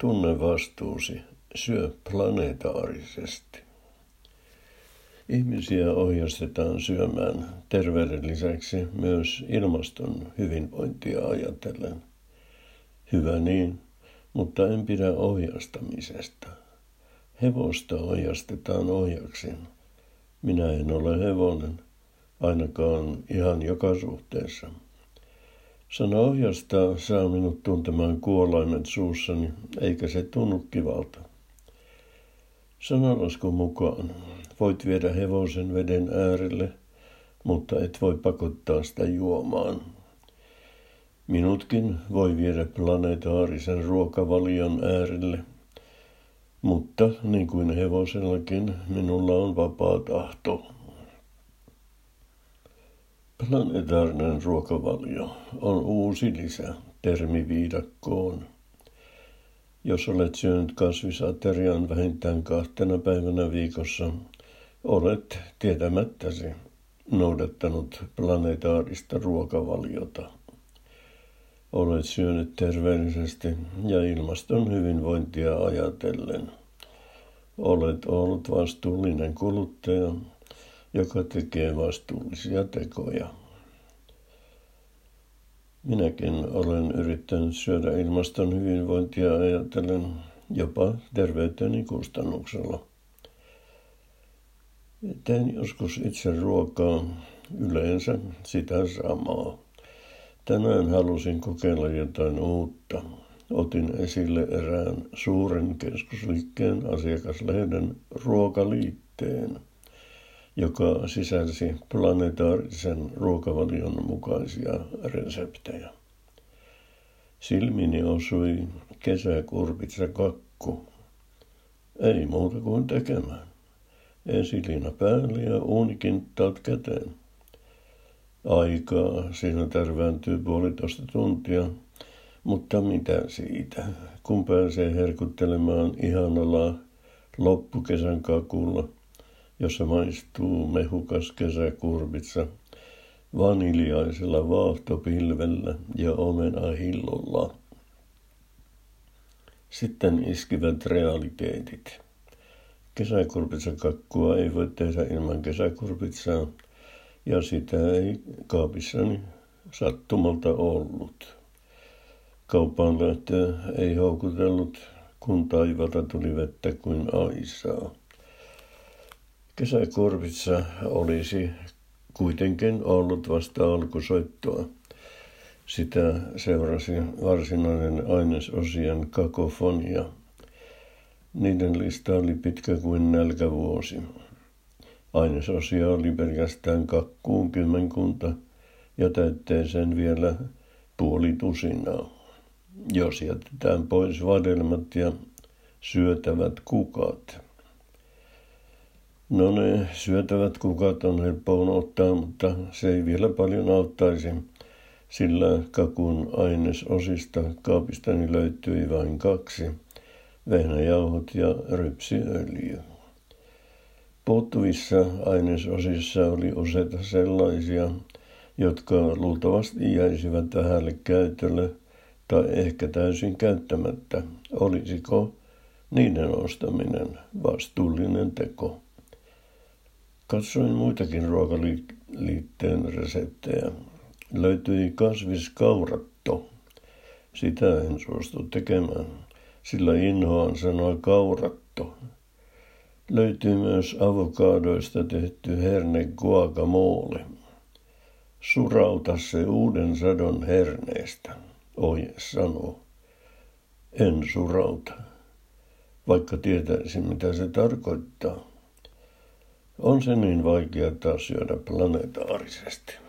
Tunne vastuusi, syö planetaarisesti. Ihmisiä ohjastetaan syömään terveyden lisäksi myös ilmaston hyvinvointia ajatellen. Hyvä niin, mutta en pidä ohjastamisesta. Hevosta ohjastetaan ohjaksin. Minä en ole hevonen, ainakaan ihan joka suhteessa. Sana ohjastaa saa minut tuntemaan kuolaimet suussani, eikä se tunnu kivalta. Sanalaskun mukaan voit viedä hevosen veden äärelle, mutta et voi pakottaa sitä juomaan. Minutkin voi viedä planetaarisen ruokavalion äärelle, mutta niin kuin hevosellakin, minulla on vapaa tahto. Planetaarinen ruokavalio on uusi lisä termiviidakkoon. Jos olet syönyt kasvisaterian vähintään kahtena päivänä viikossa, olet tietämättäsi noudattanut planetaarista ruokavaliota. Olet syönyt terveellisesti ja ilmaston hyvinvointia ajatellen. Olet ollut vastuullinen kuluttaja, joka tekee vastuullisia tekoja. Minäkin olen yrittänyt syödä ilmaston hyvinvointia ajatellen jopa terveyteni kustannuksella. Teen joskus itse ruokaa, yleensä sitä samaa. Tänään halusin kokeilla jotain uutta. Otin esille erään suuren keskusliikkeen asiakaslehden ruokaliitteen, joka sisälsi planetaarisen ruokavalion mukaisia reseptejä. Silmini osui kesäkurpitsa kakku. Ei muuta kuin tekemään. Esiliina päälle ja uunikintaat käteen. Aikaa siinä tärvääntyy puolitoista tuntia, mutta mitä siitä, kun pääsee herkuttelemaan ihanalla loppukesän kakulla, jossa maistuu mehukas kesäkurvitsa vaniljaisella vaahtopilvellä ja hillolla. Sitten iskivät realiteetit. kakkua ei voi tehdä ilman kesäkurpitsaa, ja sitä ei kaapissani sattumalta ollut. Kauppaan lähtö ei houkutellut, kun taivalta tuli vettä kuin aisaa. Kesäkorvissa olisi kuitenkin ollut vasta alkusoittoa. Sitä seurasi varsinainen ainesosien kakofonia. Niiden lista oli pitkä kuin nälkävuosi. Ainesosia oli pelkästään kakkuun kymmenkunta ja täytteeseen vielä puoli tusinaa. Jos jätetään pois vadelmat ja syötävät kukat. No ne syötävät kukat on helppo unohtaa, mutta se ei vielä paljon auttaisi, sillä kakun ainesosista kaapistani löytyi vain kaksi, vehnäjauhot ja rypsiöljy. Puuttuvissa ainesosissa oli useita sellaisia, jotka luultavasti jäisivät vähälle käytölle tai ehkä täysin käyttämättä. Olisiko niiden ostaminen vastuullinen teko? Katsoin muitakin ruokaliitteen reseptejä. Löytyi kasviskauratto. Sitä en suostu tekemään, sillä inhoan sanoa kauratto. Löytyy myös avokadoista tehty herne guacamole. Surauta se uuden sadon herneestä, oje sanoo. En surauta, vaikka tietäisin mitä se tarkoittaa. On se niin vaikea taas syödä planetaarisesti.